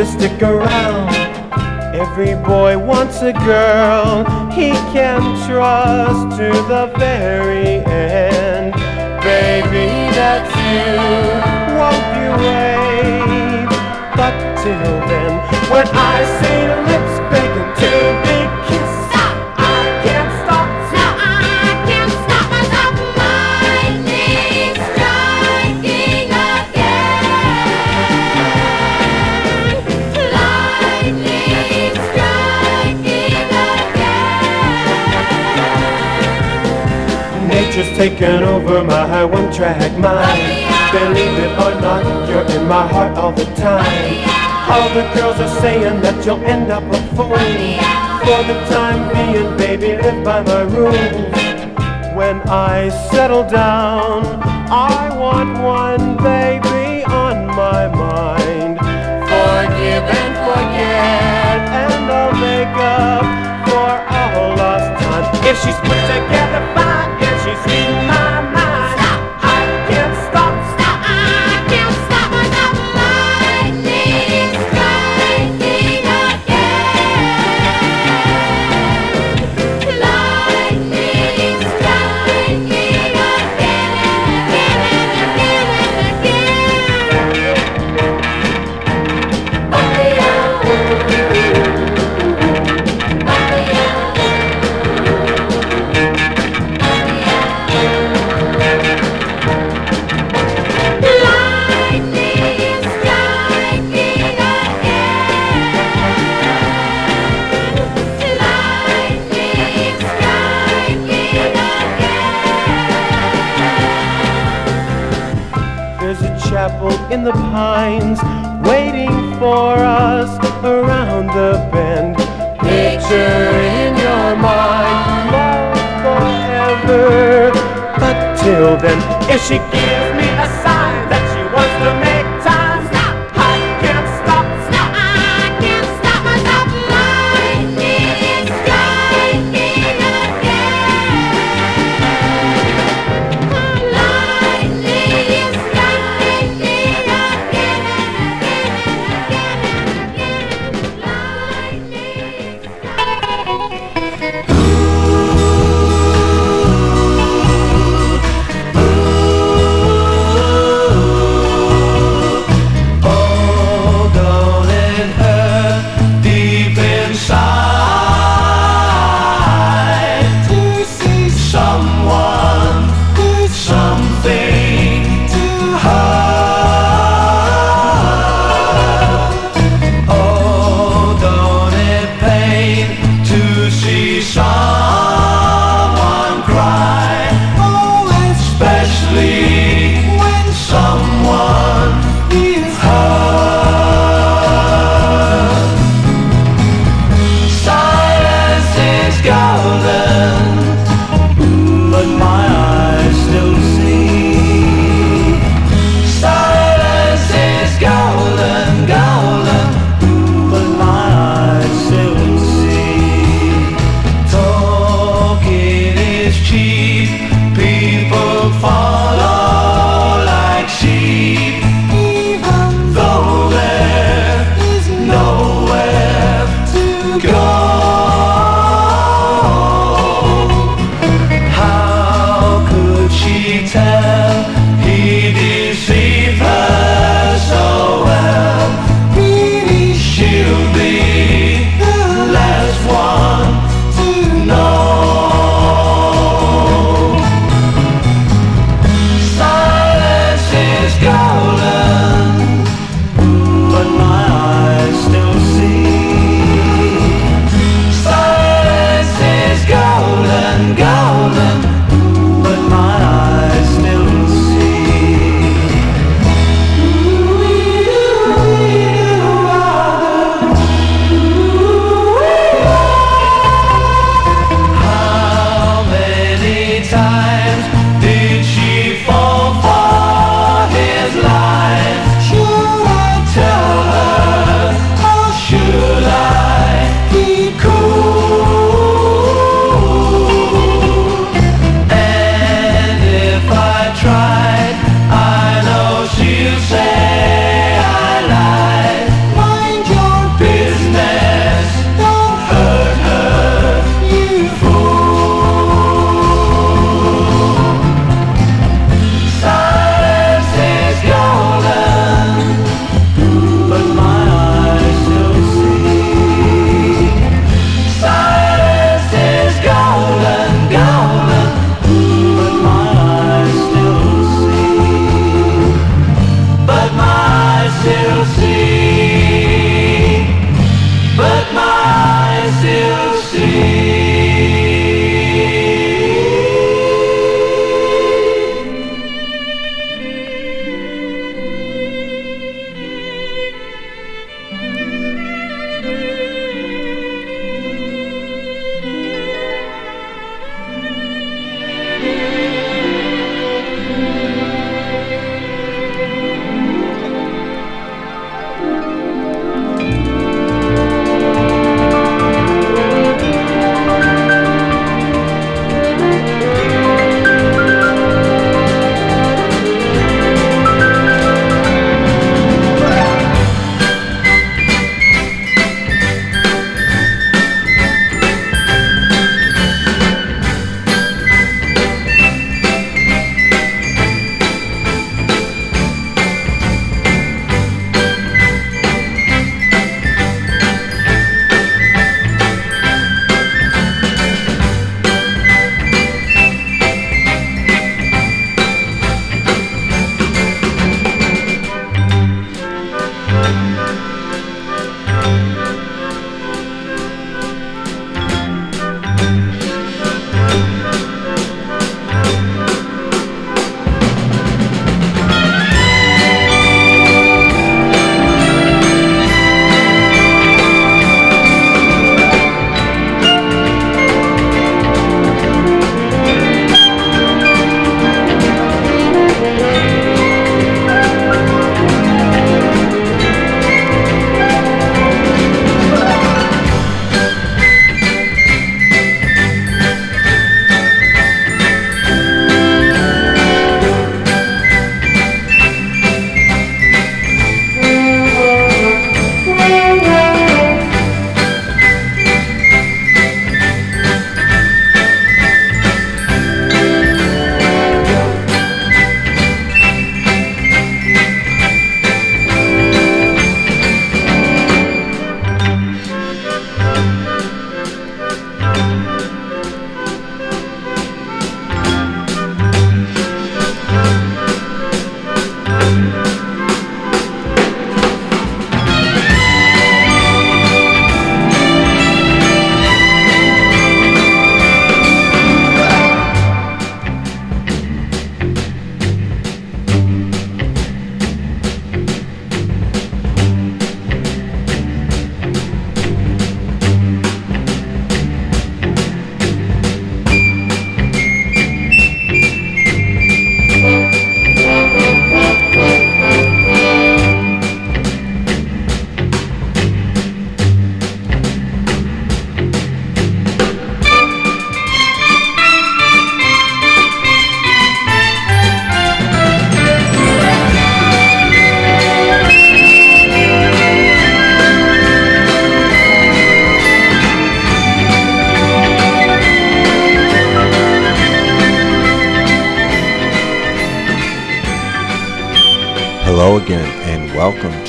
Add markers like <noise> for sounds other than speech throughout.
A the girls are saying that you'll end up a fool. For the time being, baby, live by my rules. When I settle down, then, if she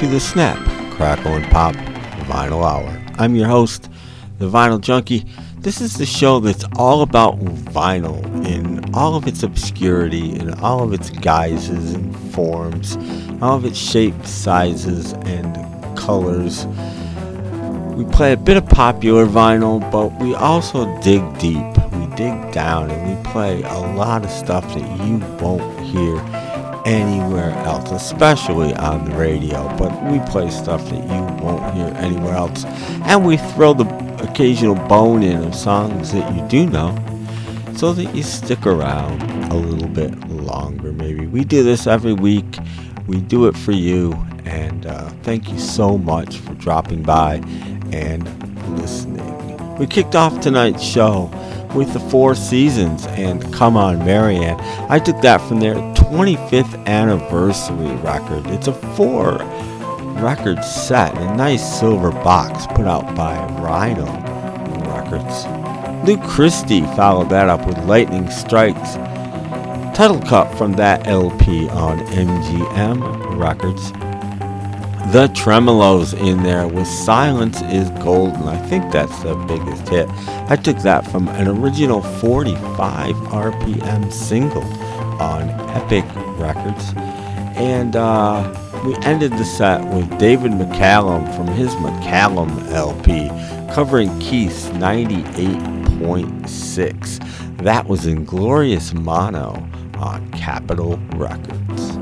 the Snap, Crackle, and Pop Vinyl Hour. I'm your host, the Vinyl Junkie. This is the show that's all about vinyl in all of its obscurity, in all of its guises and forms, all of its shapes, sizes, and colors. We play a bit of popular vinyl, but we also dig deep. We dig down and we play a lot of stuff that you won't hear anywhere else, especially on the radio. But we play stuff that you won't hear anywhere else. And we throw the occasional bone in of songs that you do know so that you stick around a little bit longer, maybe. We do this every week. We do it for you. And uh, thank you so much for dropping by and listening. We kicked off tonight's show with the Four Seasons and Come On Marianne. I took that from their 25th anniversary record. It's a four record set, a nice silver box put out by Rhino Records. Lou Christie followed that up with Lightning Strikes. Title cut from that LP on MGM Records. The Tremolos in there with Silence is Golden. I think that's the biggest hit. I took that from an original 45 RPM single on Epic Records. And uh, we ended the set with David McCallum from his McCallum LP covering Keith's 98.6. That was in Glorious Mono on Capitol Records.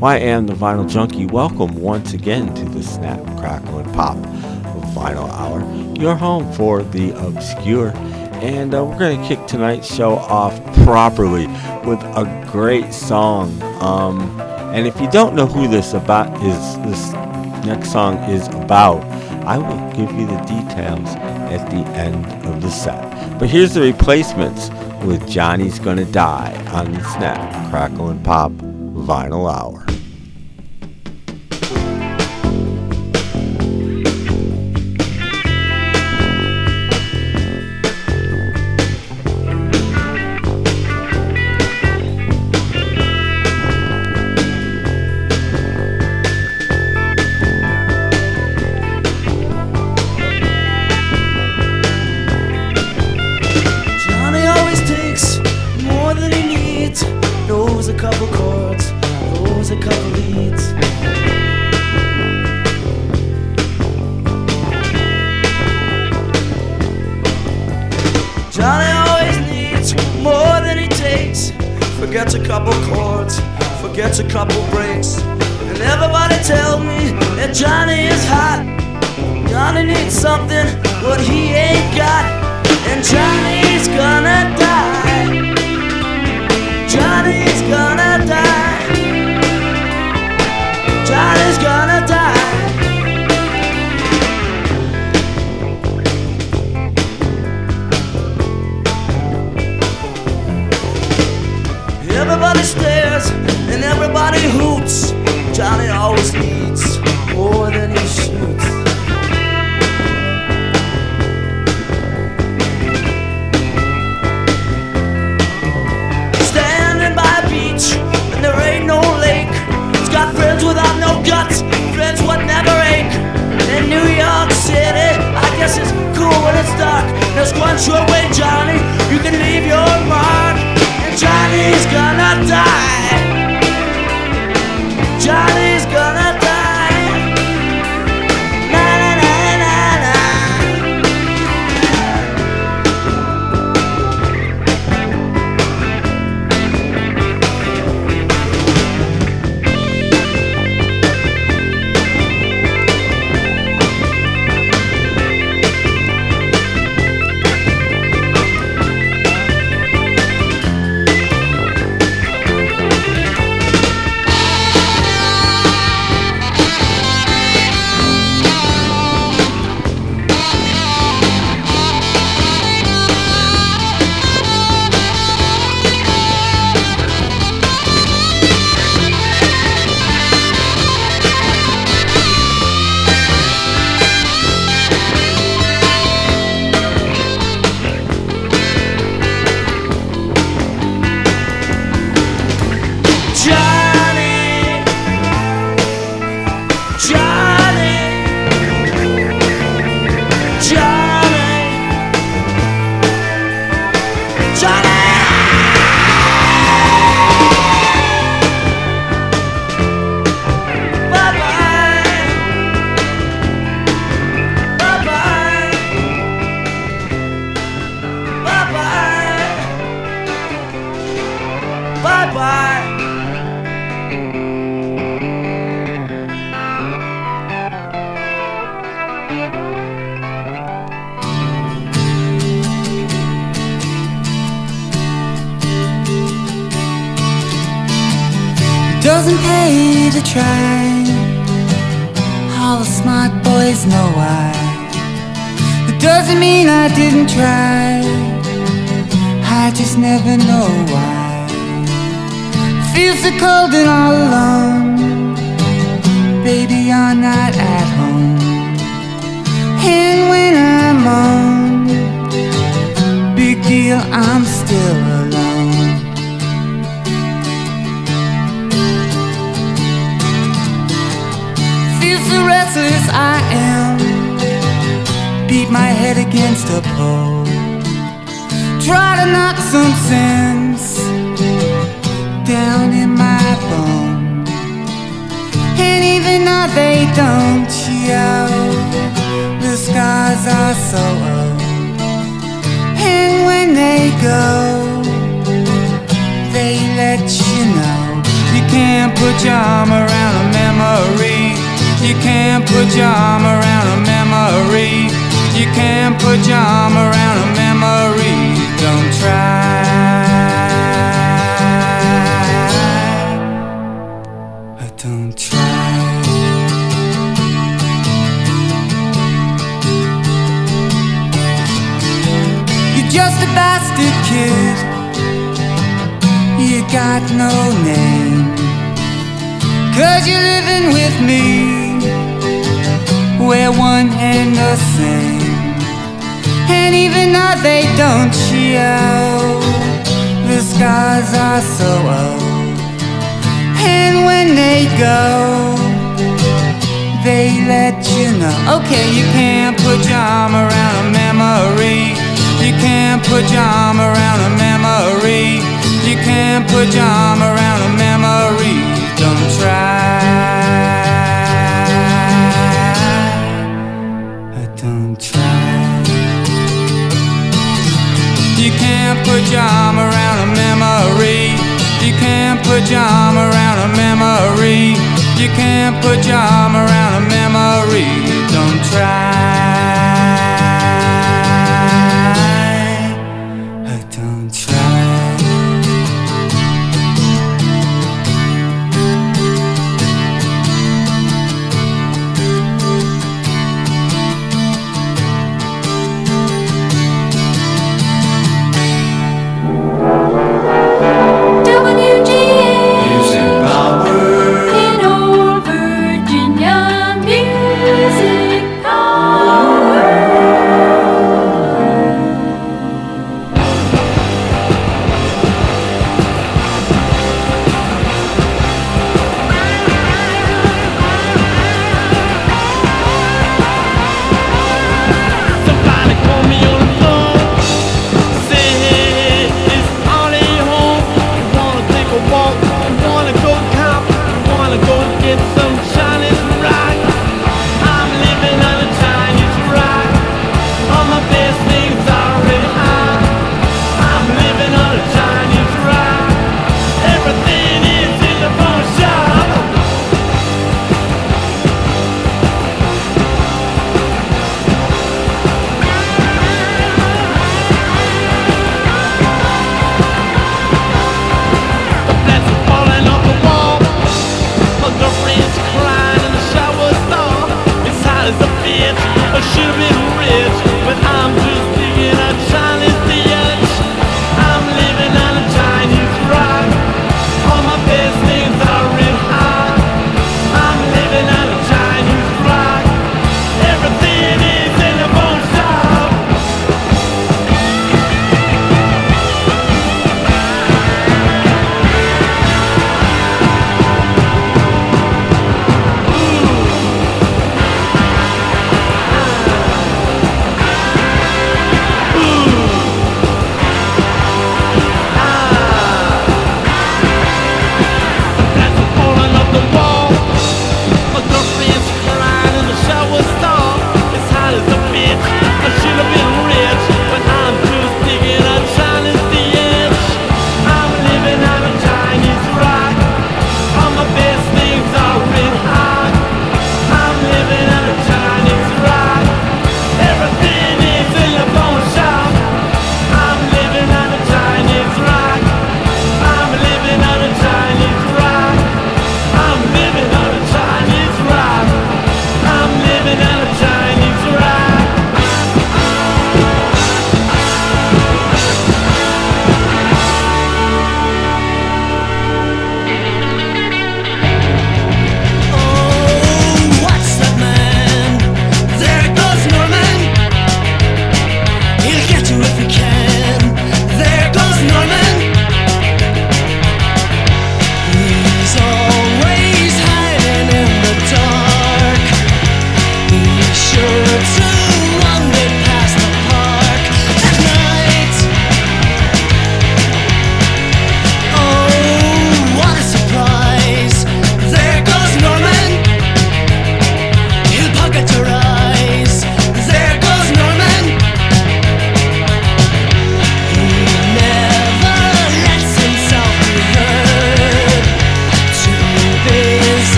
Well, I am the Vinyl Junkie. Welcome once again to the Snap, Crackle, and Pop of Vinyl Hour, your home for the obscure. And uh, we're to kick tonight's show off properly with a great song. Um, and if you don't know who this about is, this next song is about, I will give you the details at the end of the set. But here's the replacements with Johnny's Gonna Die on the Snap, Crackle, and Pop Vinyl Hour.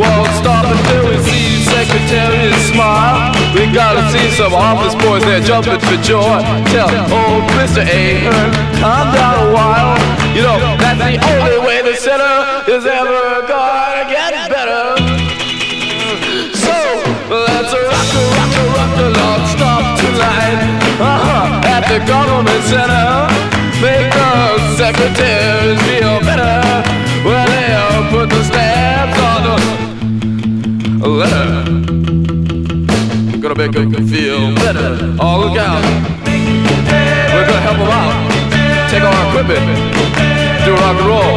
Won't stop until we see secretaries smile. We gotta see some office boys there jumping for joy. Tell old Mr. Ahern, calm down a while. You know, that's the only way the center is ever gonna get better. So, let's rock rock rock a non-stop tonight. Uh-huh, at the government center. Make the secretaries feel better when they uh, put the stamps on letter. Gonna make them feel better. Oh, look out. We're gonna help them out. Take our equipment. Do rock and roll.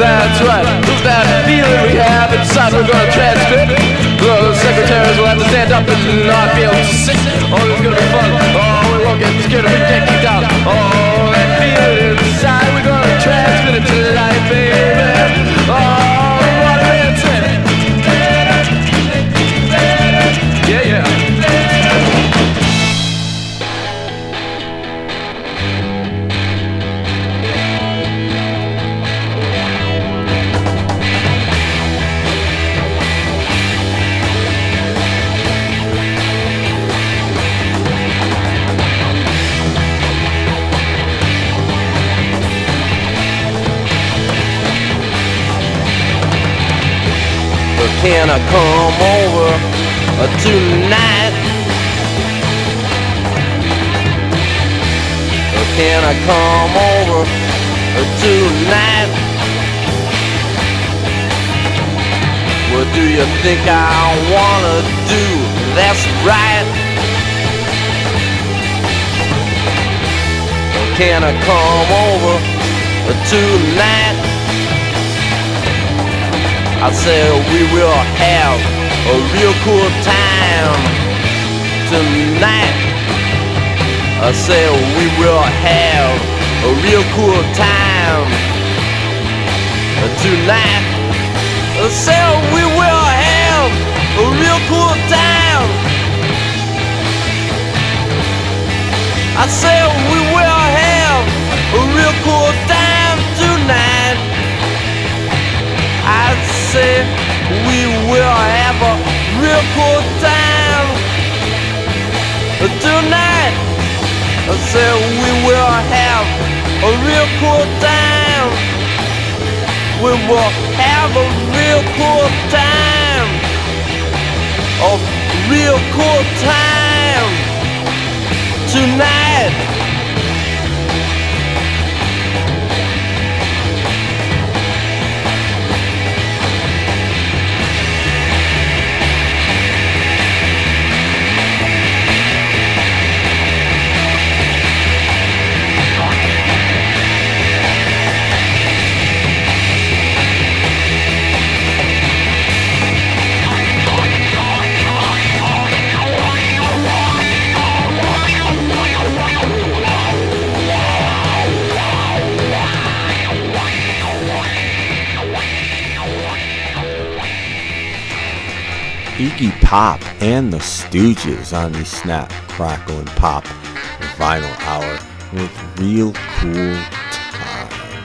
That's right. Who's that feeling we have inside? We're gonna transmit. The secretaries will have to stand up and not to sit. Oh, it's gonna be fun. Oh, we won't get scared if we get kicked out. Oh, that feeling inside. We're gonna transmit it to life, baby. Oh, Can I come over tonight? Can I come over tonight? What do you think I wanna do? That's right. Can I come over tonight? I said we will have a real cool time tonight. I said we will have a real cool time tonight. I said we will have a real cool time. I said we will say we will have a real cool time tonight. I say we will have a real cool time. We will have a real cool time. A real cool time tonight. And the Stooges on the Snap, Crackle, and Pop Vinyl Hour with Real Cool Time.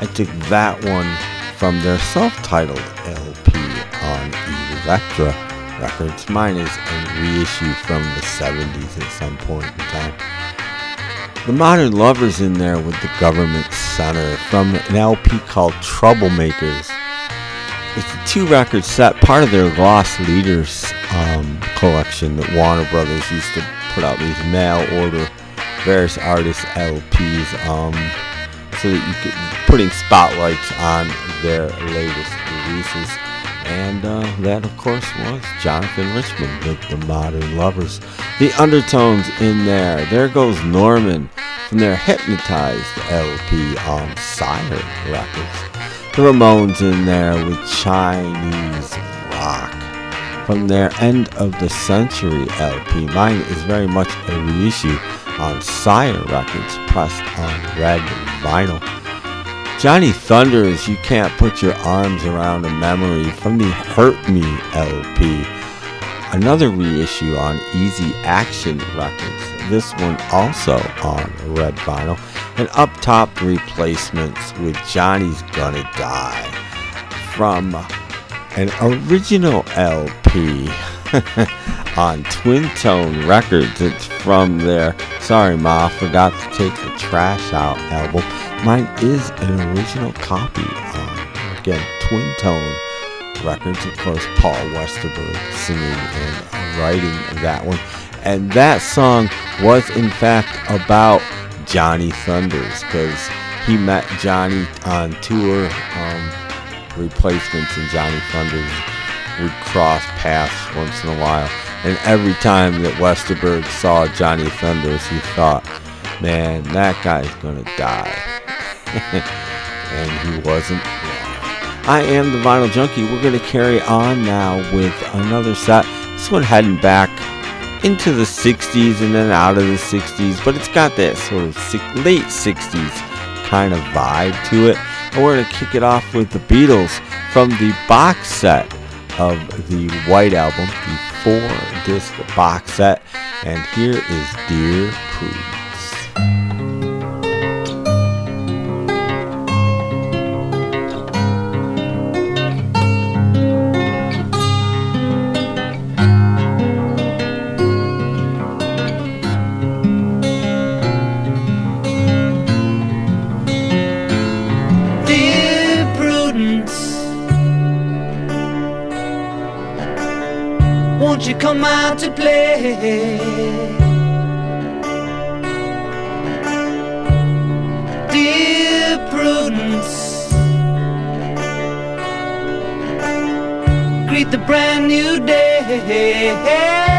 I took that one from their self-titled LP on Elektra Records. Mine is a reissue from the 70s at some point in time. The Modern Lovers in there with the Government Center from an LP called Troublemakers. It's a two record set, part of their Loss Leaders um, collection that Warner Brothers used to put out these mail order various artists LPs um, so that you could putting spotlights on their latest releases. And uh, that, of course, was Jonathan Richman with the Modern Lovers. The undertones in there. There goes Norman from their Hypnotized LP on Sire Records. The Ramones in there with Chinese Rock from their End of the Century LP. Mine is very much a reissue on Sire Records, pressed on red vinyl. Johnny Thunders, You Can't Put Your Arms Around a Memory from the Hurt Me LP. Another reissue on Easy Action Records. This one also on red vinyl. And up top, replacements with Johnny's Gonna Die from an original LP <laughs> on Twin/Tone Records. It's from their Sorry Ma, forgot to take the trash out album. Mine is an original copy on, again, Twin/Tone Records. Of course, Paul Westerberg singing and writing that one. And that song was, in fact, about Johnny Thunders because he met Johnny on tour. Um, replacements and Johnny Thunders would cross paths once in a while. And every time that Westerberg saw Johnny Thunders, he thought, man, that guy's to die. <laughs> and he wasn't I am the Vinyl Junkie. We're to carry on now with another set. This one heading back into the 60s and then out of the 60s, but it's got that sort of late 60s kind of vibe to it. We're going to kick it off with the Beatles from the box set of the White Album, the four disc box set. And here is Dear Prudence. Play? Dear Prudence, greet the brand new day.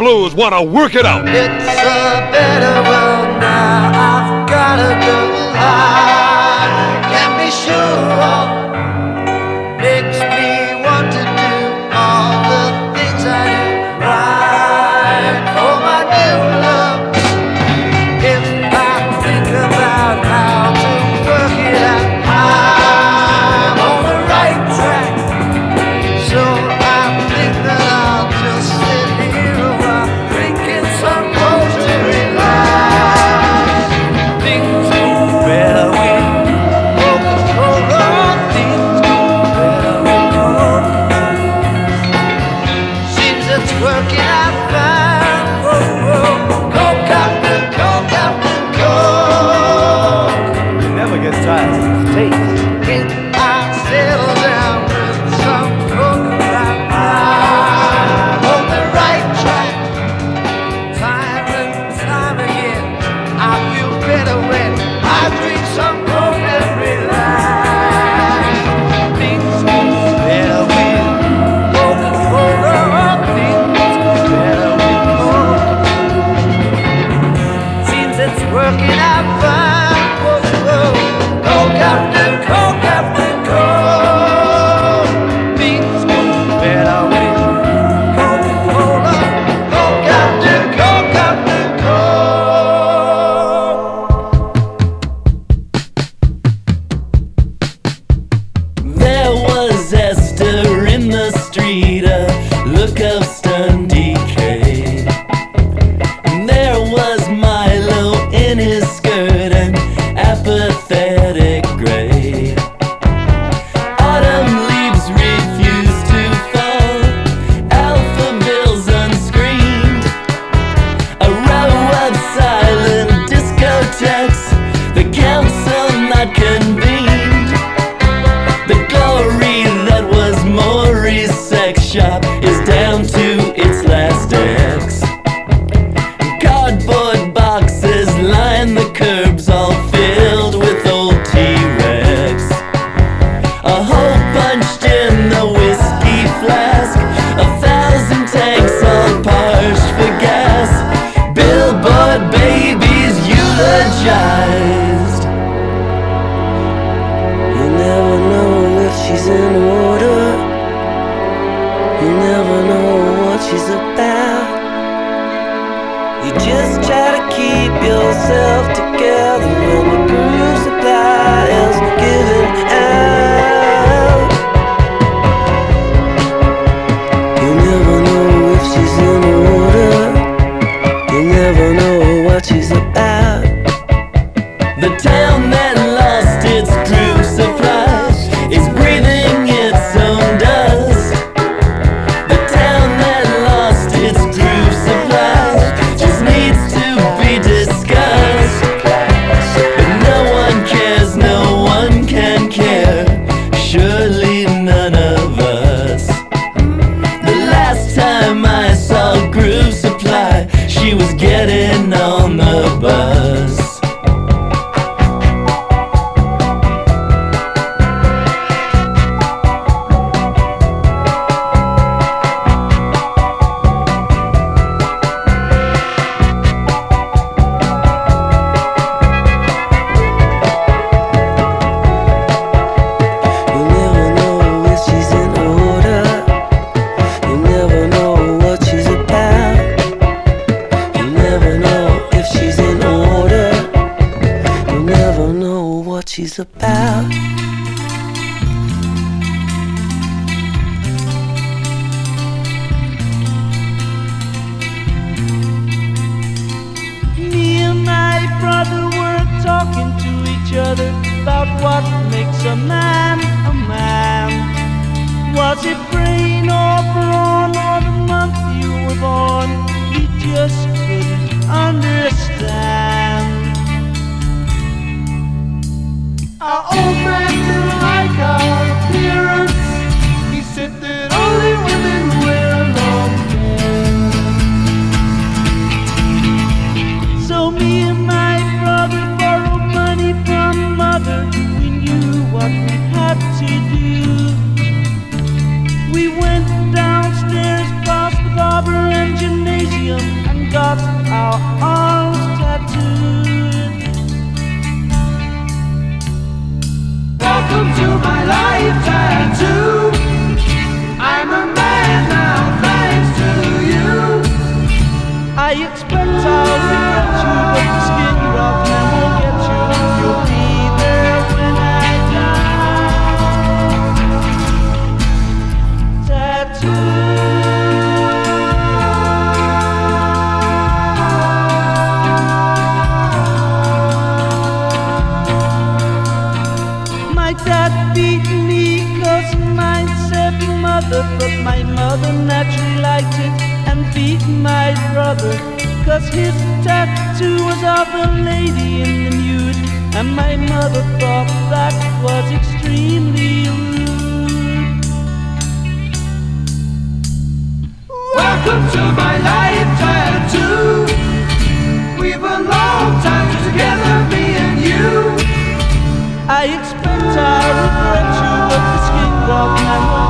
Blues want to work it out. I expect I regret you, but the skin walk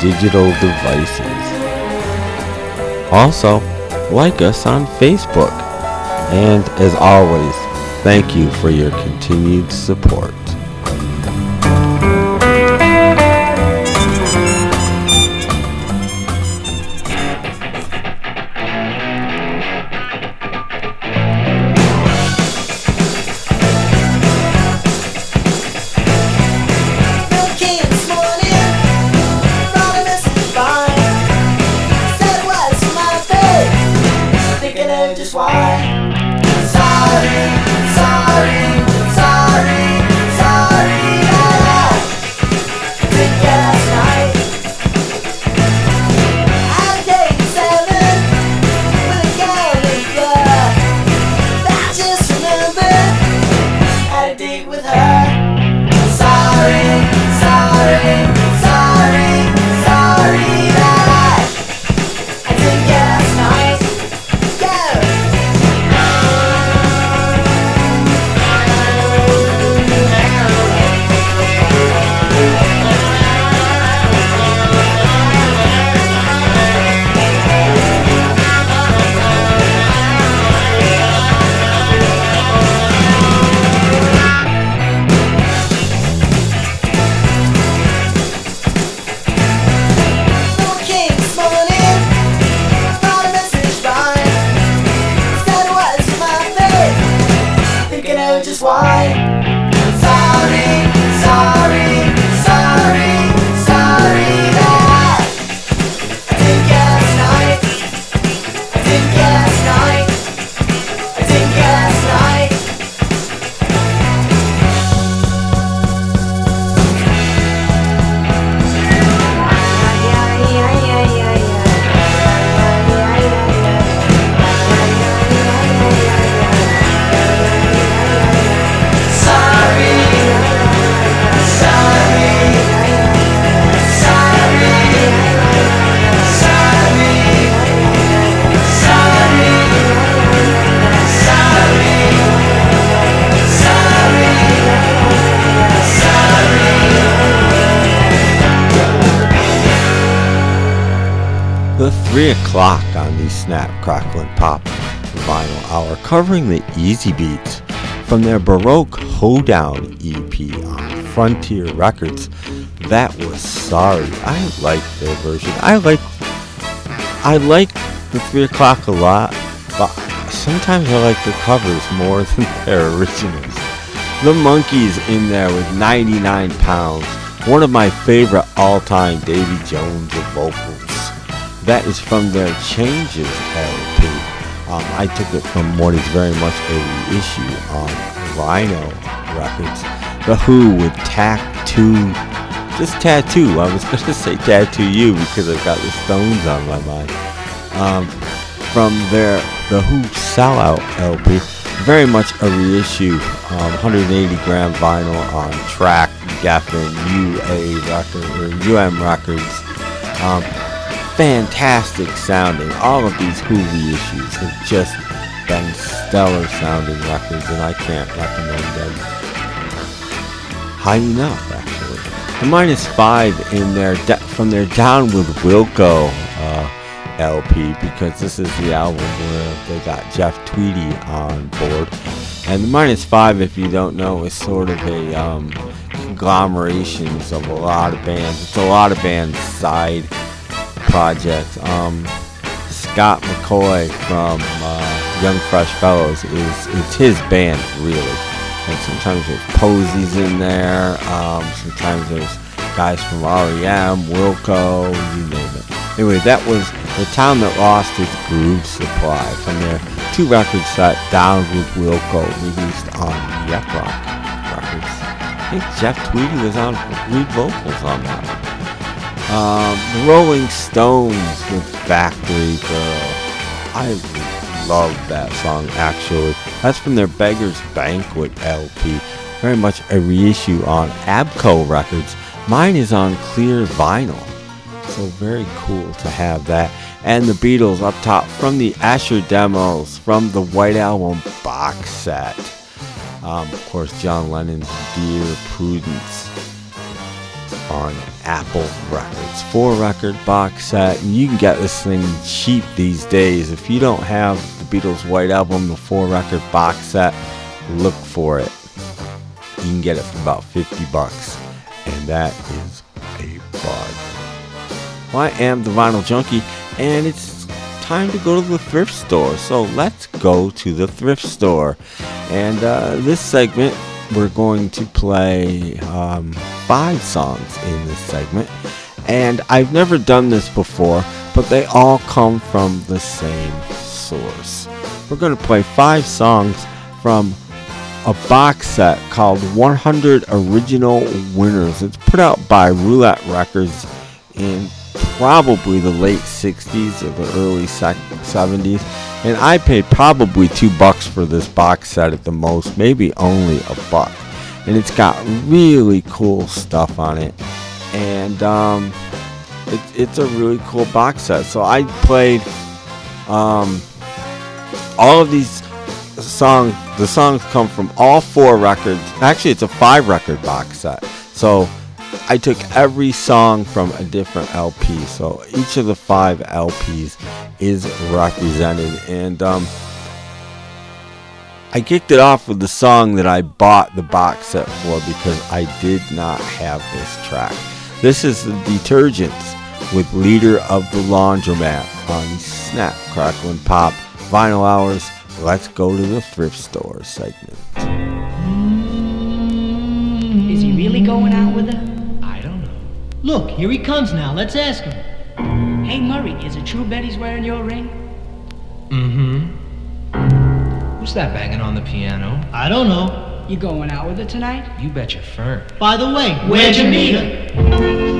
digital devices. Also, like us on Facebook. And as always, thank you for your continued support. 3 o'clock on the Snap, Crackle, and Pop Vinyl Hour, covering the Easybeats from their Baroque Hoedown EP on Frontier Records. That was Sorry. I like their version. I like I like the 3 o'clock a lot, but sometimes I like the covers more <laughs> than their originals. The Monkees in there with 99 pounds. One of my favorite all-time Davy Jones vocals. That is from their Changes LP. Um, I took it from what is very much a reissue on Rhino Records. The Who with Tattoo. Just Tattoo. I was going <laughs> to say Tattoo You because I've got the Stones on my mind. Um, from their The Who Sellout LP. Very much a reissue. Um, 180 gram vinyl on track Geffen UA record or UM records. Um, fantastic sounding. All of these Who reissues have just been stellar sounding records, and I can't recommend them high enough. Actually, the minus five in their de- from their Down with Wilco uh, LP because this is the album where they got Jeff Tweedy on board, and the minus five, if you don't know, is sort of a um, conglomerations of a lot of bands. It's a lot of bands side project. Um, Scott McCaughey from uh, Young Fresh Fellows is it's his band really. And sometimes there's Posies in there. Um, sometimes there's guys from REM, Wilco, you name it. Anyway, that was the town that lost its groove supply from their two records that Down with Wilco released on Yep Roc Records. I think Jeff Tweedy was on lead vocals on that. Um, Rolling Stones with Factory Girl. I love that song actually. That's from their Beggar's Banquet LP. Very much a reissue on ABKCO Records. Mine is on clear vinyl. So very cool to have that. And the Beatles up top from the Esher demos from the White Album box set. Um, of course, John Lennon's Dear Prudence on Apple Records. Four record box set. You can get this thing cheap these days. If you don't have the Beatles White Album, the four record box set, look for it. You can get it for about 50 bucks. And that is a bargain. Well, I am the Vinyl Junkie, and it's time to go to the thrift store. So let's go to the thrift store. And uh, this segment, we're going to play um, five songs in this segment. And I've never done this before, but they all come from the same source. We're going to play five songs from a box set called 100 Original Winners. It's put out by Roulette Records in probably the late 60s or the early 70s. And I paid probably two bucks for this box set at the most, maybe only a buck. And it's got really cool stuff on it. And um, it, it's a really cool box set. So I played um, all of these songs. The songs come from all four records. Actually, it's a five record box set. So I took every song from a different LP. So each of the five LPs is represented. And um, I kicked it off with the song that I bought the box set for because I did not have this track. This is the Detergents with Leader of the Laundromat on Snap, Crackle, and Pop Vinyl Hours. Let's go to the thrift store segment. Is he really going out with her? I don't know. Look, here he comes now. Let's ask him. Hey, Murray, is it true Betty's wearing your ring? Mm-hmm. Who's that banging on the piano? I don't know. You going out with her tonight? You bet your fern. By the way, where'd you meet her?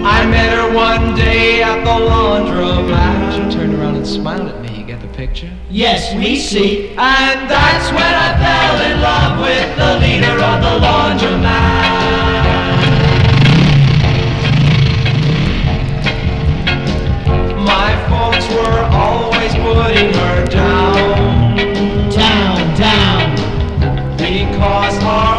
I met her one day at the laundromat. She turned around and smiled at me. You get the picture? Yes, we see. And that's when I fell in love with the leader of the laundromat. My folks were always putting her down. Lost. mine.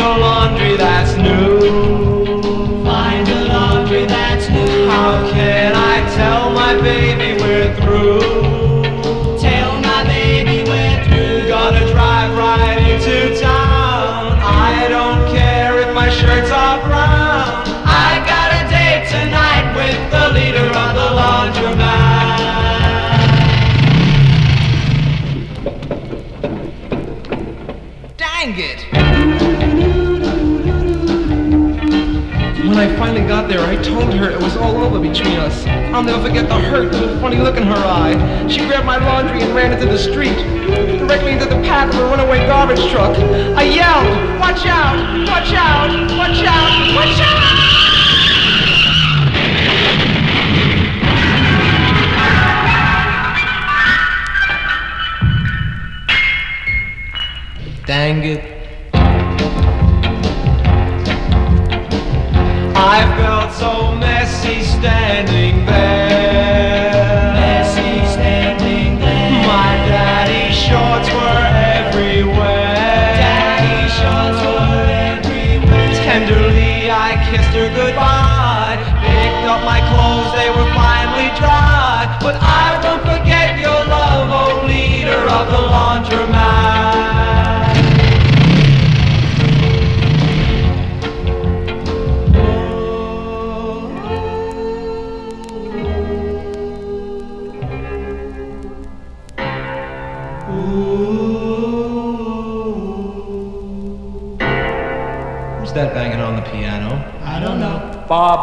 A laundry that's new. Find a laundry that's new. How can I tell my baby we're through? Tell my baby we're through. Gonna drive right into town. I don't care if my shirts are brown. I got a date tonight with the leader of the laundromat. Dang it. I finally got there, I told her it was all over between us. I'll never forget the hurt and the funny look in her eye. She grabbed my laundry and ran into the street, directly into the path of a runaway garbage truck. I yelled, watch out, watch out, watch out, watch out! Dang it. I felt so messy standing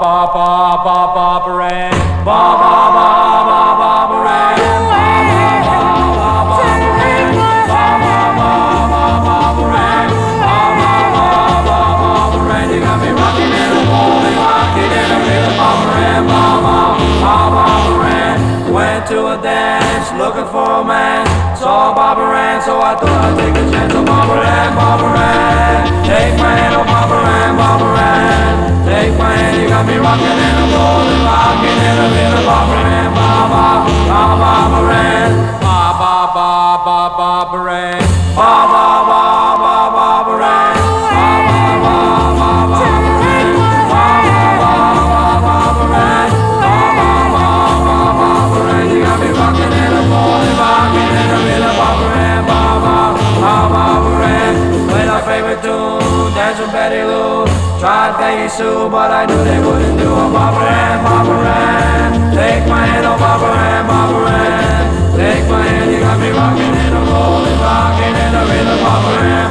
Ba ba ba ba ba ba ba ba ba ba to a dance looking for a man, saw Barbara so I thought I'd take a chance on Barbara Barbara. Take my hand, oh Barbara Barbara big plan. You got me rocking and I'm rolling, rocking in a bit of opera and Bob, Bob, Bob, Bob, Sue, but I knew they wouldn't do a Barbara Ann, Barbara Ann. Take my hand, oh Barbara Ann, Barbara Ann. Take my hand, you got me rocking and I'm rolling, rocking in a rhythm, Barbara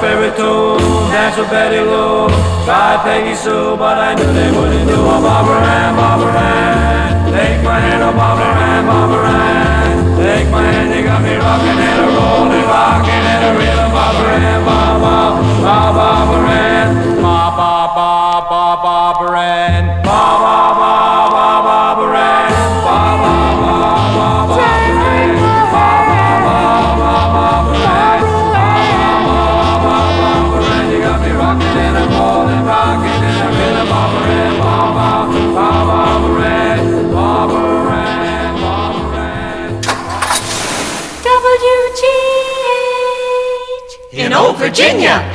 Favorite tune, danced with Betty Lou. Tried Peggy Sue, but I knew they wouldn't do a Barbara Ann, Barbara Ann. Take my hand, oh Barbara Ann, Barbara Ann. Take my hand, you got me rocking and a rolling, rocking and a rhythm, Barbara Ann, Baba, Ba Barbara Virginia.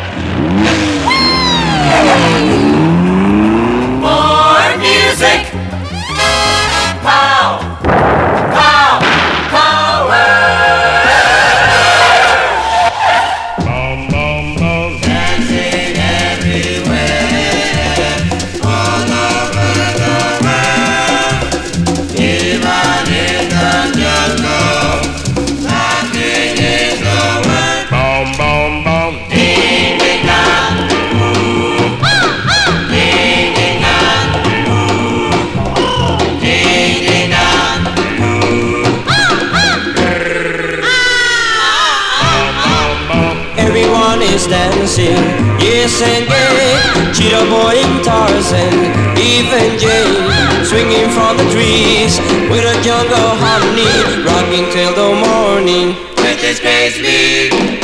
And. Cheetah boy and Tarzan, even Jane, swinging from the trees with a jungle harmony, rocking till the morning. With his great beat,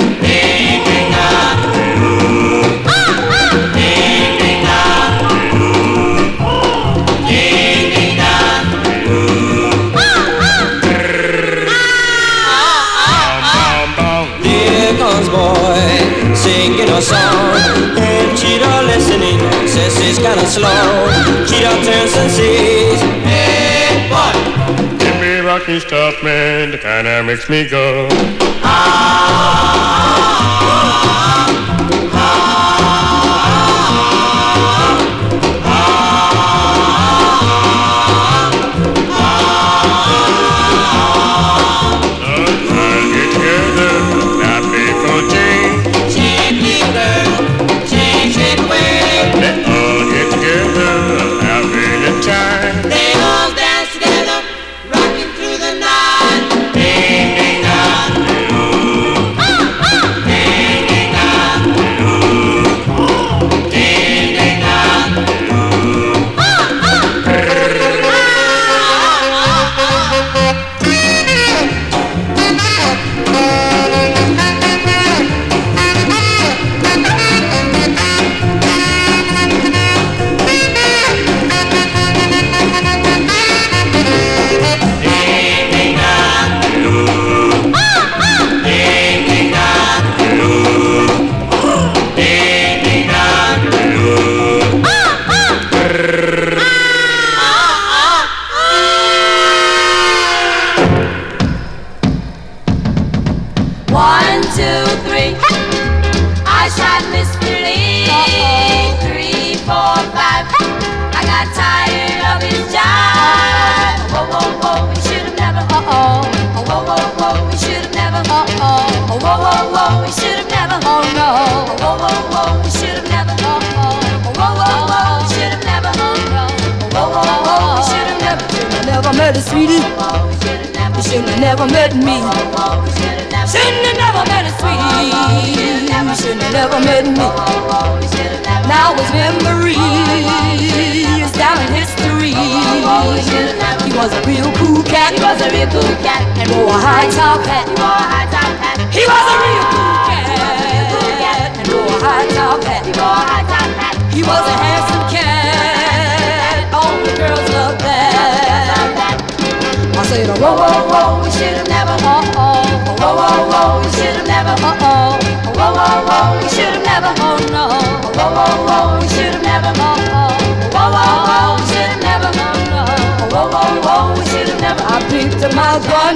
slow. Cheetah turns and sees, hey boy. Give me rocky stuff, man, that kinda makes me go. Get have me. Now his memory is down in history. He was a real cool cat. He was a real cool cat. And wore a high top hat. He wore a high top hat. He was a real cool cat. And wore a high top hat. He wore a high top hat. He was a handsome cat. All the girls loved that. I said, oh, whoa, whoa, whoa, we should have never, uh oh. Whoa, whoa, whoa, we should have never, uh oh. Whoa, whoa, whoa, we should have never, oh no. Whoa, whoa, whoa, we should have never, uh oh. Whoa, whoa, whoa, we should have never, oh no. Whoa, whoa, whoa, we should have never. I picked up my gun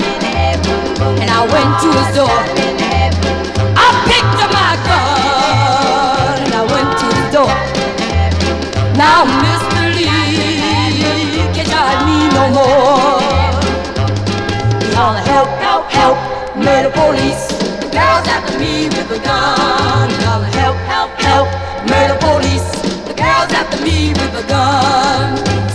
and I went to his door. With a gun. Holler, help, help, help, murder police. The girl's after me with a gun.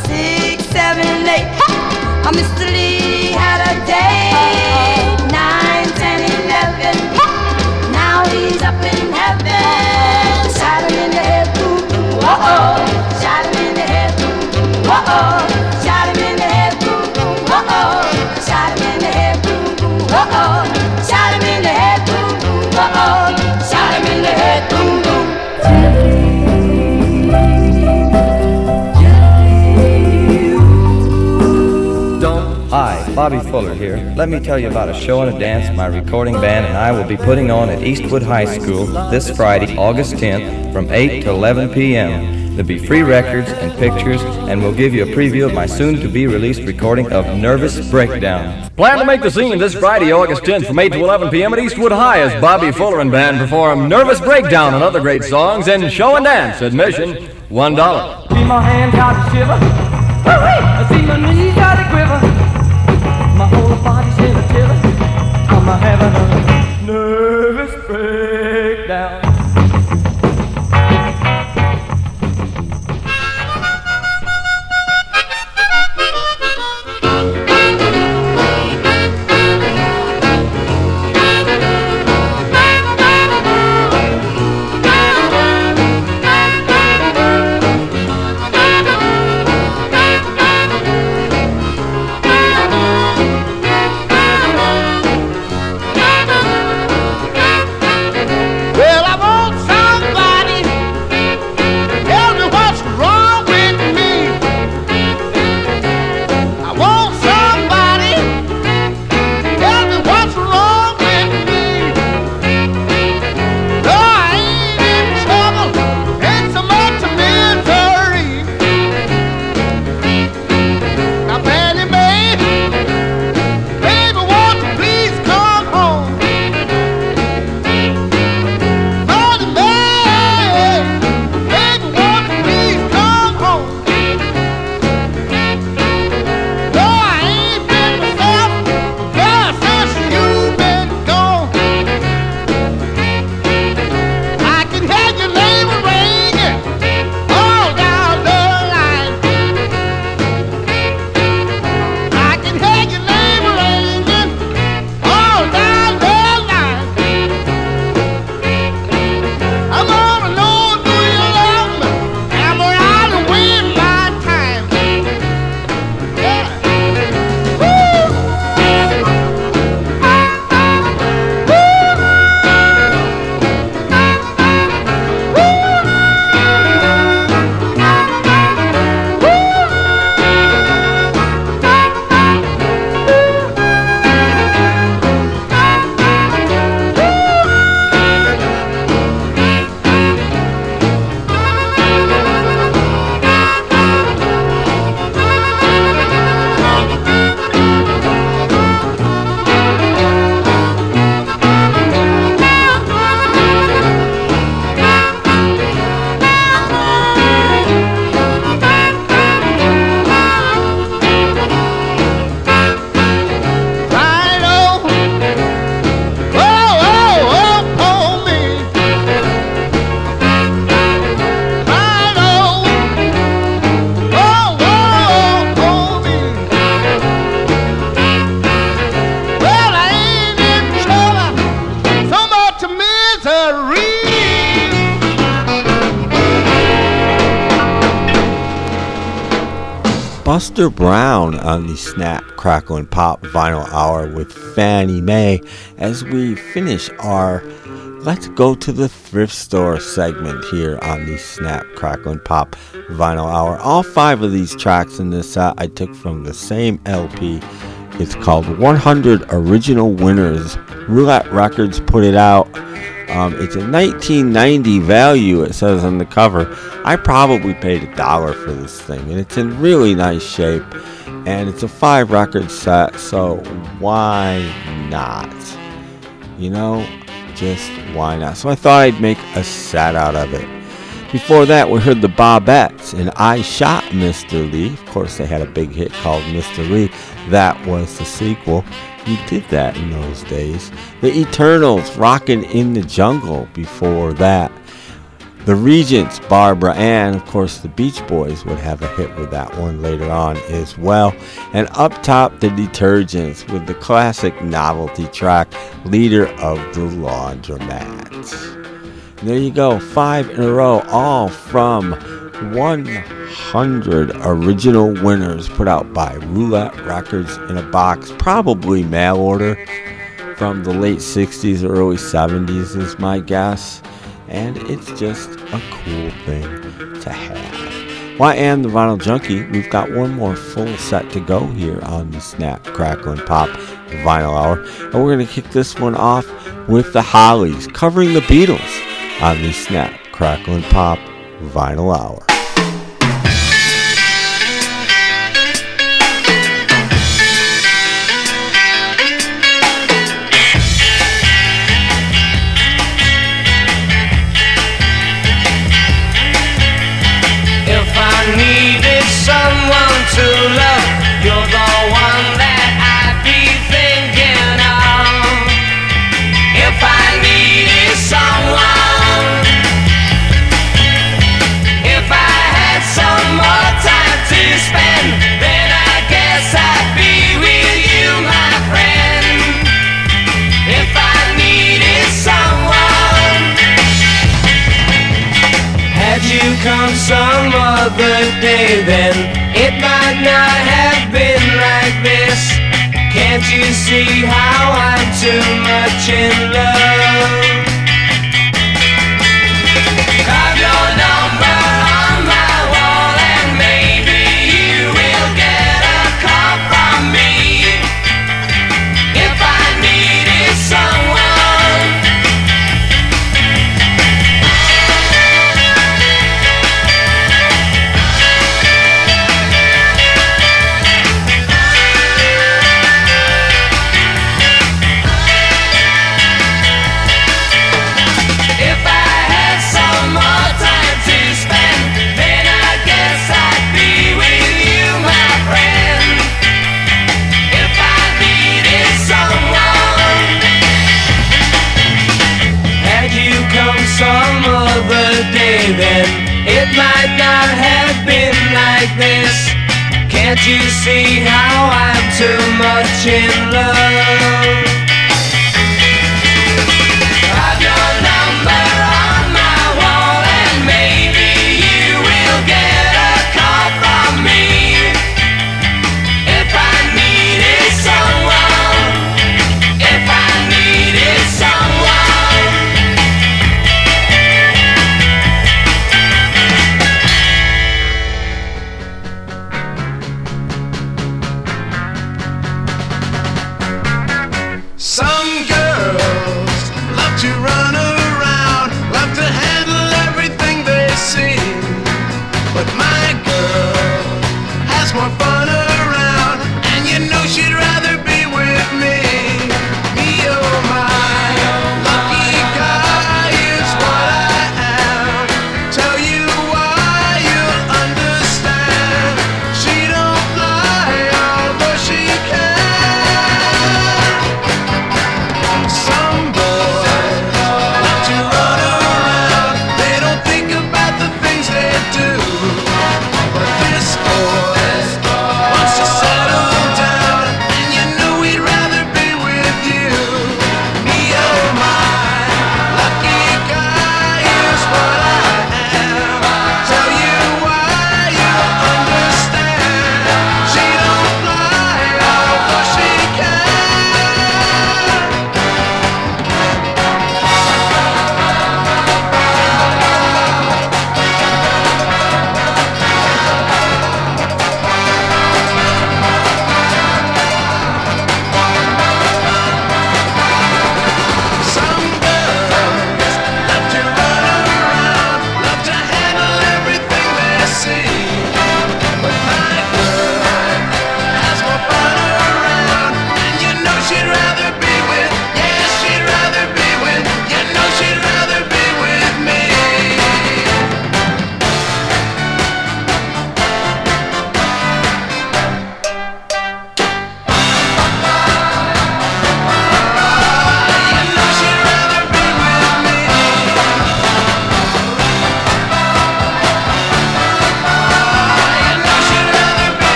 Bobby Fuller here. Let me tell you about a show and a dance my recording band and I will be putting on at Eastwood High School this Friday, August 10th from 8 to 11 p.m. There'll be free records and pictures, and we'll give you a preview of my soon to be released recording of Nervous Breakdown. Plan to make the scene this Friday, August 10th from 8 to 11 p.m. at Eastwood High as Bobby Fuller and Band perform Nervous Breakdown and other great songs and show and dance. Admission $1. See my hands got shiver. I see my knees Buster Brown on the Snap, Crackle, and Pop Vinyl Hour with Fannie Mae as we finish our Let's Go to the Thrift Store segment here on the Snap, Crackle, and Pop Vinyl Hour. All five of these tracks in this set I took from the same LP. It's called 100 Original Winners. Roulette Records put it out. Um, it's a 1990 value, it says on the cover. I probably paid a dollar for this thing, and it's in really nice shape. And it's a five record set, so why not? You know, just why not? So I thought I'd make a set out of it. Before that, we heard the Bobbettes and I Shot Mr. Lee. Of course, they had a big hit called Mr. Lee. That was the sequel. You did that in those days. The Eternals, rocking in the Jungle before that. The Regents, Barbara Ann, of course, the Beach Boys would have a hit with that one later on as well. And up top, the Detergents with the classic novelty track, Leader of the Laundromat. And there you go, five in a row, all from 100 original winners put out by Roulette Records in a box, probably mail order from the late 60s, early 70s, is my guess. And it's just a cool thing to have. Well, I am the Vinyl Junkie. We've got one more full set to go here on the Snap, Crackle, and Pop Vinyl Hour. And we're going to kick this one off with the Hollies covering the Beatles on the Snap, Crackle, and Pop Vinyl Hour. good day then. It might not have been like this. Can't you see how I'm too much in love?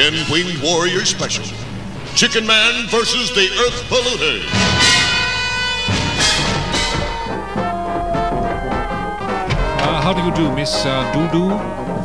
Ten Winged Warrior Special Chicken Man versus the Earth Polluter. Uh, how do you do, Miss uh, Doodoo?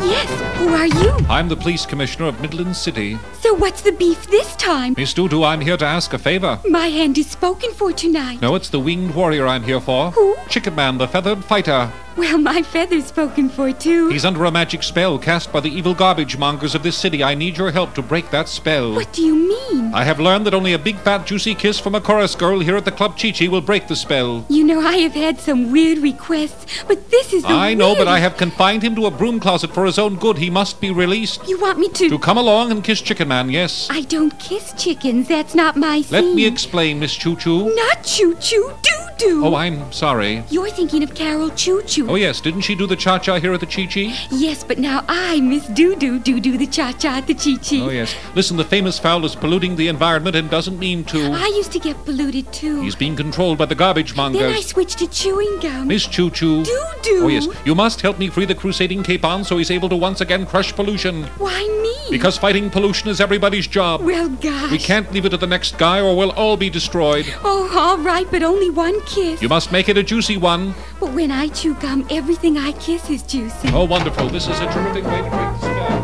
Yes, who are you? I'm the police commissioner of Midland City. So what's the beef this time? Miss Doodoo, I'm here to ask a favor. My hand is spoken for tonight. No, it's the winged warrior I'm here for. Who? Chicken Man, the feathered fighter. Well, my feather's spoken for too. He's under a magic spell cast by the evil garbage mongers of this city. I need your help to break that spell. What do you mean? I have learned that only a big fat juicy kiss from a chorus girl here at the Club Chi Chi will break the spell. You know, I have had some weird requests, but this is the I know, but I have confined him to a broom closet for his own good. He must be released. You want me to? To come along and kiss Chicken Man, yes. I don't kiss chickens. That's not my Let scene. me explain, Miss Choo Choo. Not Choo Choo Doo Doo. Oh, I'm sorry. You're thinking of Carol Choo Choo. Oh, yes, didn't she do the cha cha here at the Chi Chi? Yes, but now I, Miss Doo Doo, do do the cha cha at the Chi Chi. Oh, yes. Listen, the famous fowl is polluting the environment and doesn't mean to. I used to get polluted too. He's being controlled by the garbage mongers. then I switched to chewing gum. Miss Choo Choo. Doo Doo. Oh, yes. You must help me free the crusading capon so he's able to once again crush pollution. Why me? Because fighting pollution is everybody's job. Well, gosh. We can't leave it to the next guy or we'll all be destroyed. Oh, all right, but only one kiss. You must make it a juicy one. But when I chew gum, everything I kiss is juicy. Oh, wonderful. This is a terrific way to break the spell.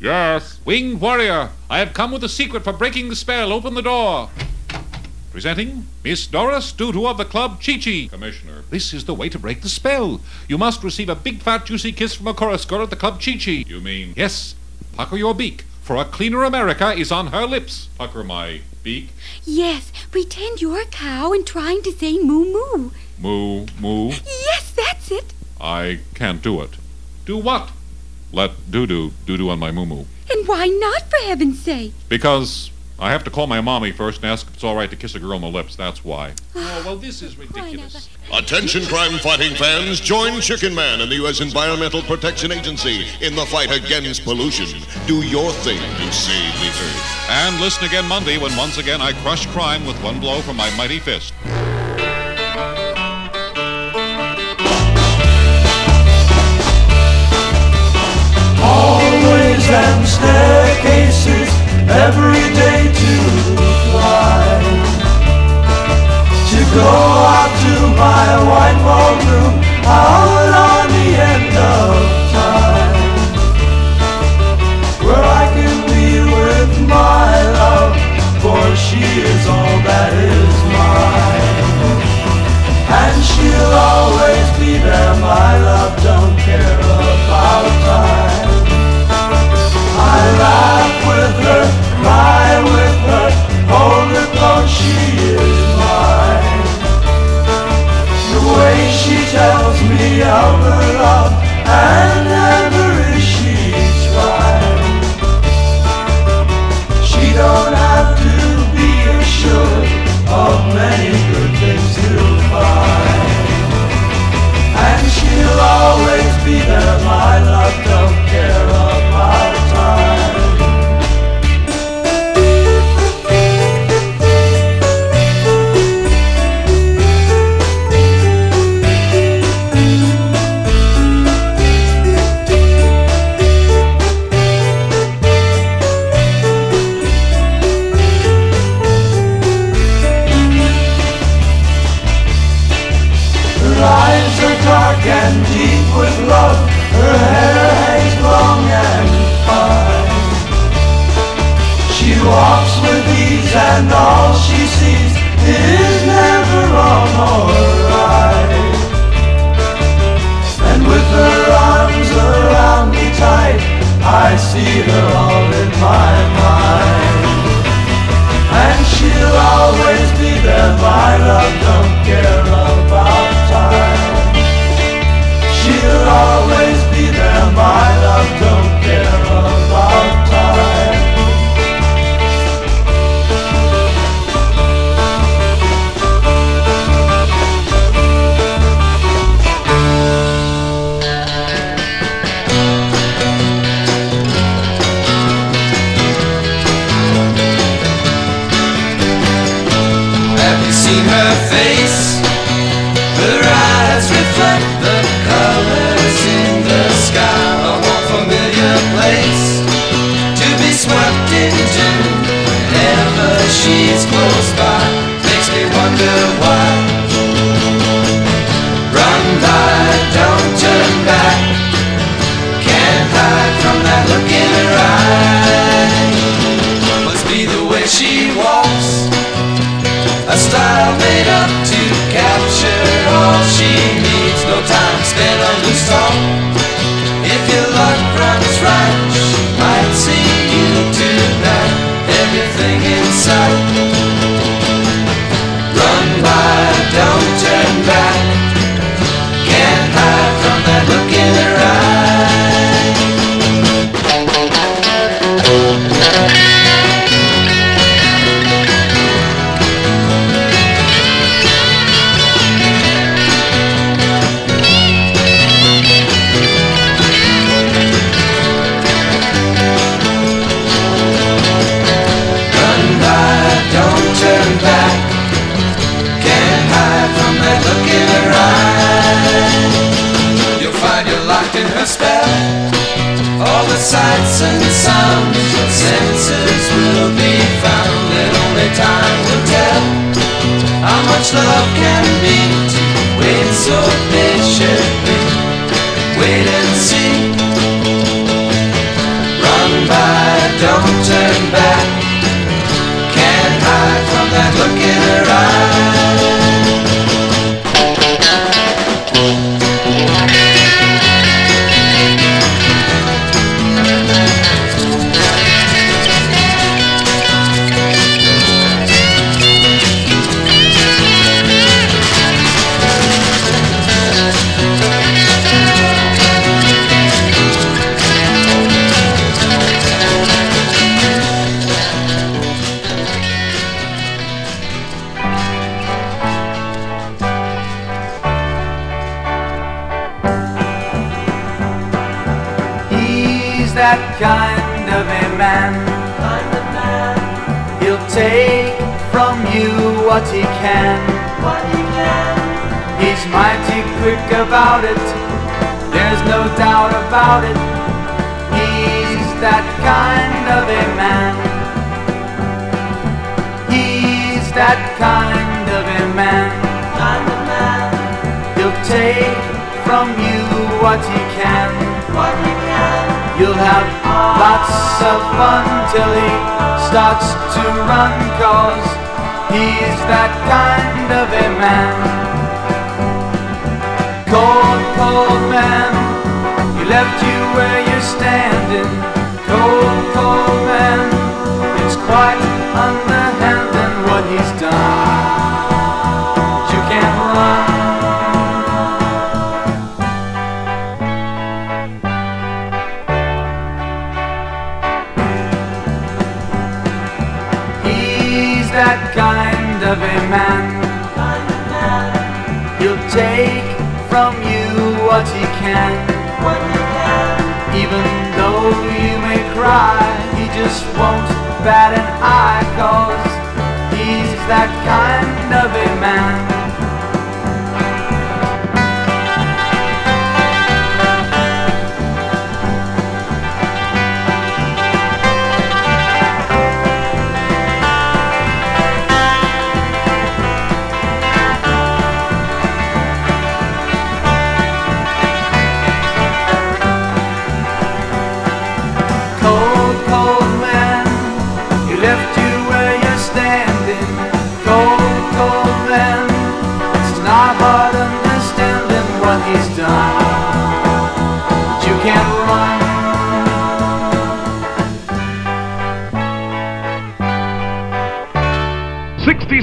Yes. Winged warrior, I have come with a secret for breaking the spell. Open the door. Presenting Miss Doris Doodoo of the Club Chi Chi. Commissioner. This is the way to break the spell. You must receive a big fat juicy kiss from a chorus girl at the Club Chi Chi. You mean? Yes. Pucker your beak, for a cleaner America is on her lips. Pucker my beak. Yes, pretend you're a cow and trying to say moo moo. Moo, moo. Yes, that's it. I can't do it. Do what? Let doo-doo doo-doo on my moo-moo. And why not, for heaven's sake? Because I have to call my mommy first and ask if it's all right to kiss a girl on the lips. That's why. Oh, well, this is ridiculous. <sighs> Attention crime fighting fans, join Chicken Man and the U.S. Environmental Protection Agency in the fight against pollution. Do your thing to save the earth. And listen again Monday when once again I crush crime with one blow from my mighty fist. Hallways and staircases every day go out to my white wall room out on the end of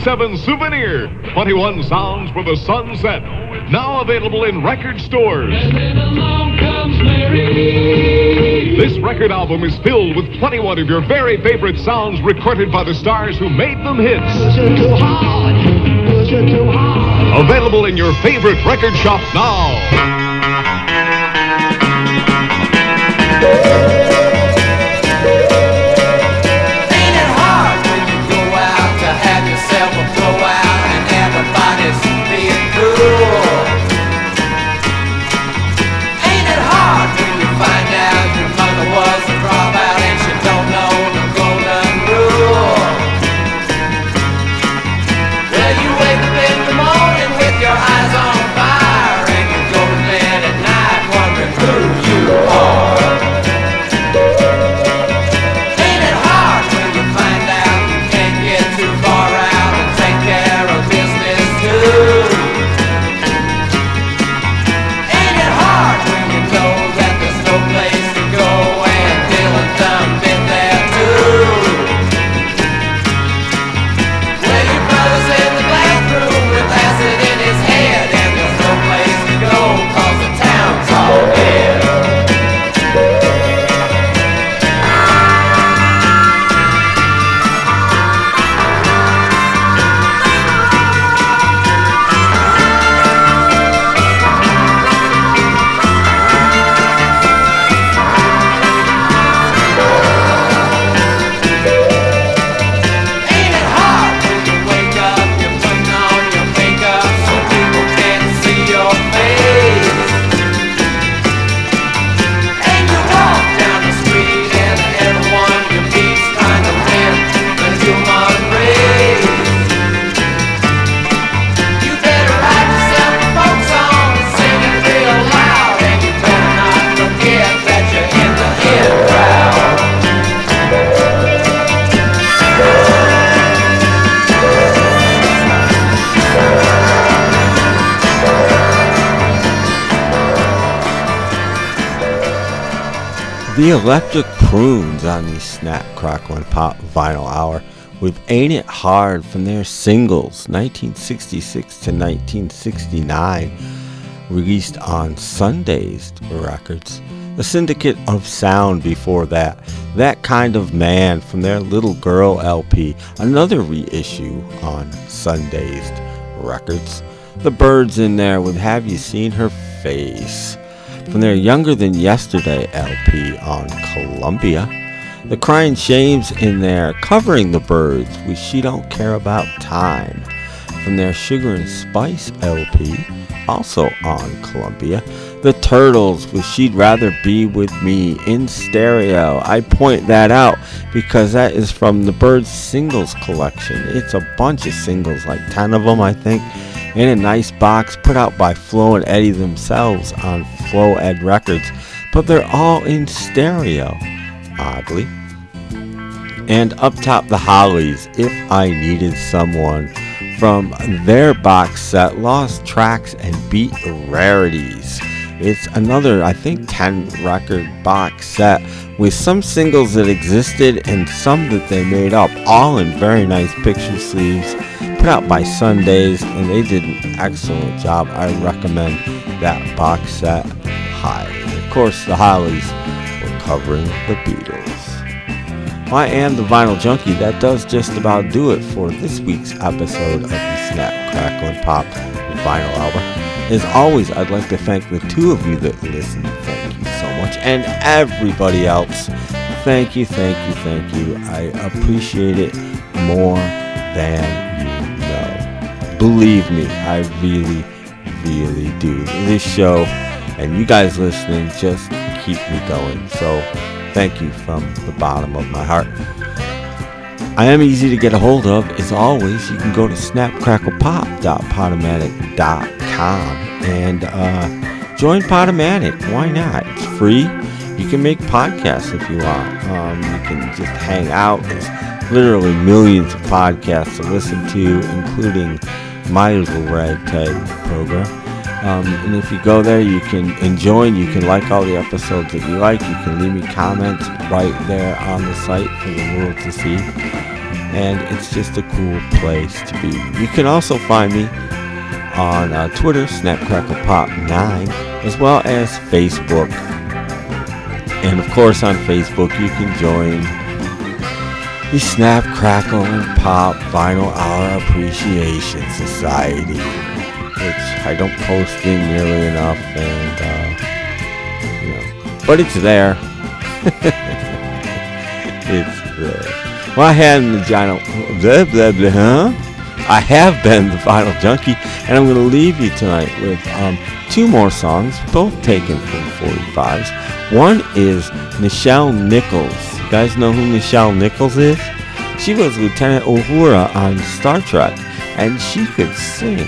77 Souvenir. 21 Sounds for the Sunset. Now available in record stores. This record album is filled with 21 of your very favorite sounds recorded by the stars who made them hits. Available in your favorite record shop now. The Electric Prunes on the Snap, Crackle, and Pop Vinyl Hour with Ain't It Hard from their singles 1966 to 1969, released on Sundazed Records. The Syndicate of Sound before that. That Kind of Man from their Little Girl LP, another reissue on Sundazed Records. The Byrds in there with Have You Seen Her Face from their Younger Than Yesterday LP on Columbia. The Cryan' Shames in there covering the Byrds with She Don't Care About Time from their Sugar and Spice LP, also on Columbia. The Turtles with She'd Rather Be With Me in stereo. I point that out because that is from the Birds singles collection. It's a bunch of singles, like 10 of them, I think, in a nice box put out by Flo and Eddie themselves on Flo Ed Records, but they're all in stereo, oddly. And up top, the Hollies, If I Needed Someone, from their box set, Lost Tracks and Beat Rarities. It's another, I think, 10 record box set with some singles that existed and some that they made up, all in very nice picture sleeves, put out by Sundazed, and they did an excellent job. I recommend that box set highly. Of course, the Hollies were covering the Beatles. I am the Vinyl Junkie. That does just about do it for this week's episode of the Snap, Crackle, and Pop Vinyl Album. As always, I'd like to thank the two of you that listen. Thank you so much. And everybody else, thank you, thank you, thank you. I appreciate it more than you know. Believe me, I really, really do. This show and you guys listening just keep me going. So thank you from the bottom of my heart. I am easy to get a hold of. As always, you can go to snapcracklepop.podomatic.com and uh, join Podomatic. Why not? It's free. You can make podcasts if you want. Um, you can just hang out. There's literally millions of podcasts to listen to, including my little ragtag program. Um, and if you go there, you can enjoy, you can like all the episodes that you like. You can leave me comments right there on the site for the world to see. And it's just a cool place to be. You can also find me on uh, Twitter, SnapCracklePop9, as well as Facebook. And of course, on Facebook, you can join the Snap, Crackle, and Pop Vinyl Hour Appreciation Society which I don't post in nearly enough, and uh, you know, but it's there. <laughs> it's there. Well, I had the vinyl, blah blah blah, huh? I have been the vinyl junkie, and I'm going to leave you tonight with um, two more songs, both taken from 45s. One is Nichelle Nichols. You guys know who Nichelle Nichols is? She was Lieutenant Uhura on Star Trek, and she could sing.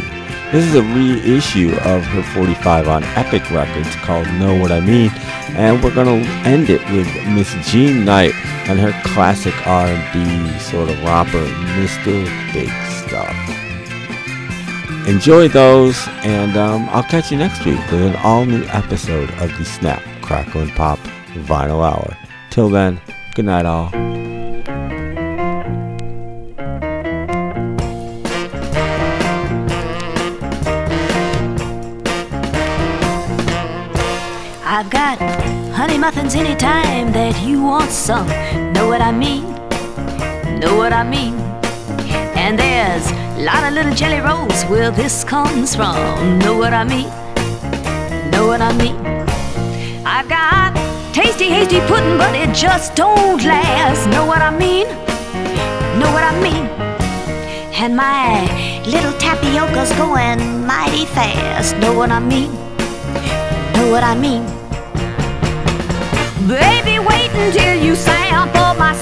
This is a reissue of her 45 on Epic Records called Know What I Mean, and we're gonna end it with Miss Jean Knight and her classic R&B sort of romper, Mr. Big Enjoy those, and um, I'll catch you next week with an all-new episode of the Snap, Crackle, and Pop Vinyl Hour. Till then, good night, all. I've got honey muffins anytime that you want some. Know what I mean? Know what I mean? And there's a lot of little jelly rolls where this comes from. Know what I mean? Know what I mean? I've got tasty, hasty pudding, but it just don't last. Know what I mean? Know what I mean? And my little tapioca's going mighty fast. Know what I mean? Know what I mean? Baby, wait until you sample my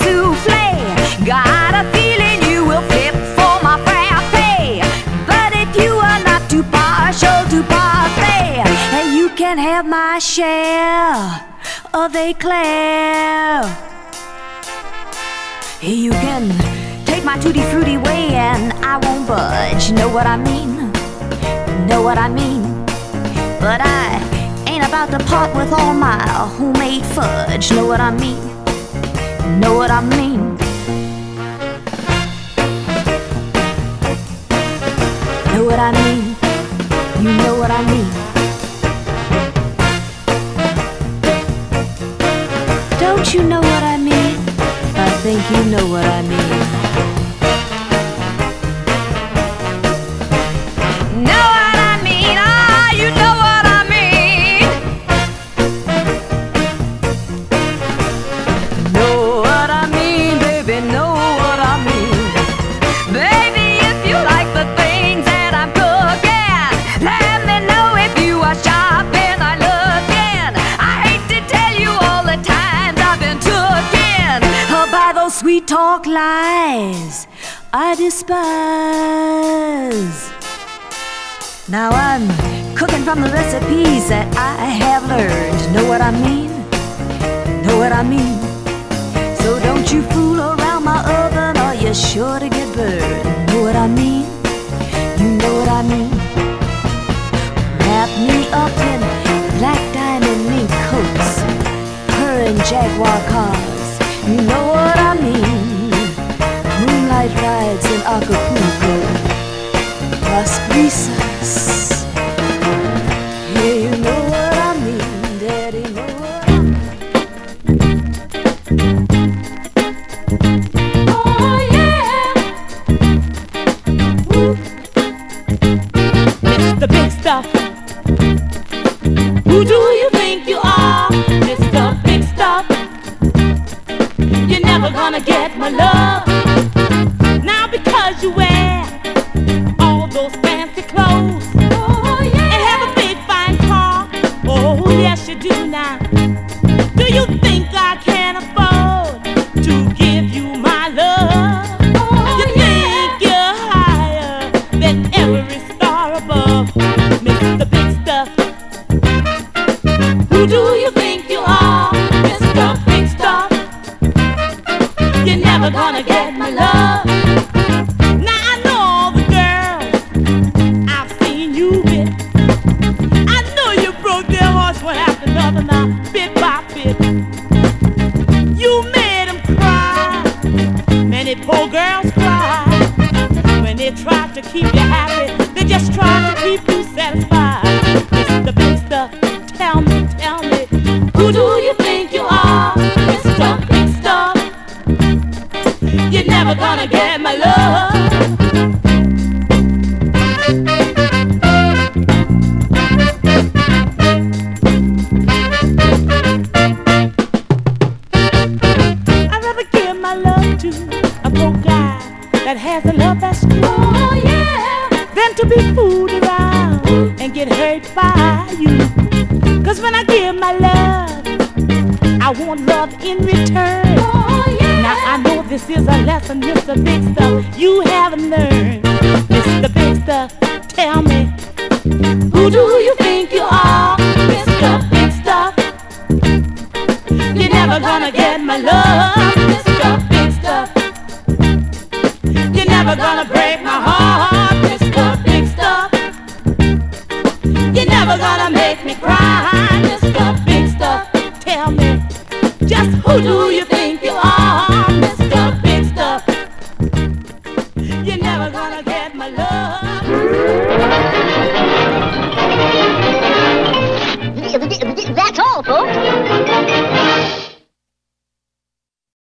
have my share of a. You can take my tutti frutti way and I won't budge. Know what I mean? Know what I mean? But I ain't about to part with all my homemade fudge. Know what I mean? Know what I mean? Know what I mean? You know what I mean? Don't you know what I mean? I think you know what I mean. lies I despise. Now I'm cooking from the recipes that I have learned. Know what I mean? Know what I mean? So don't you fool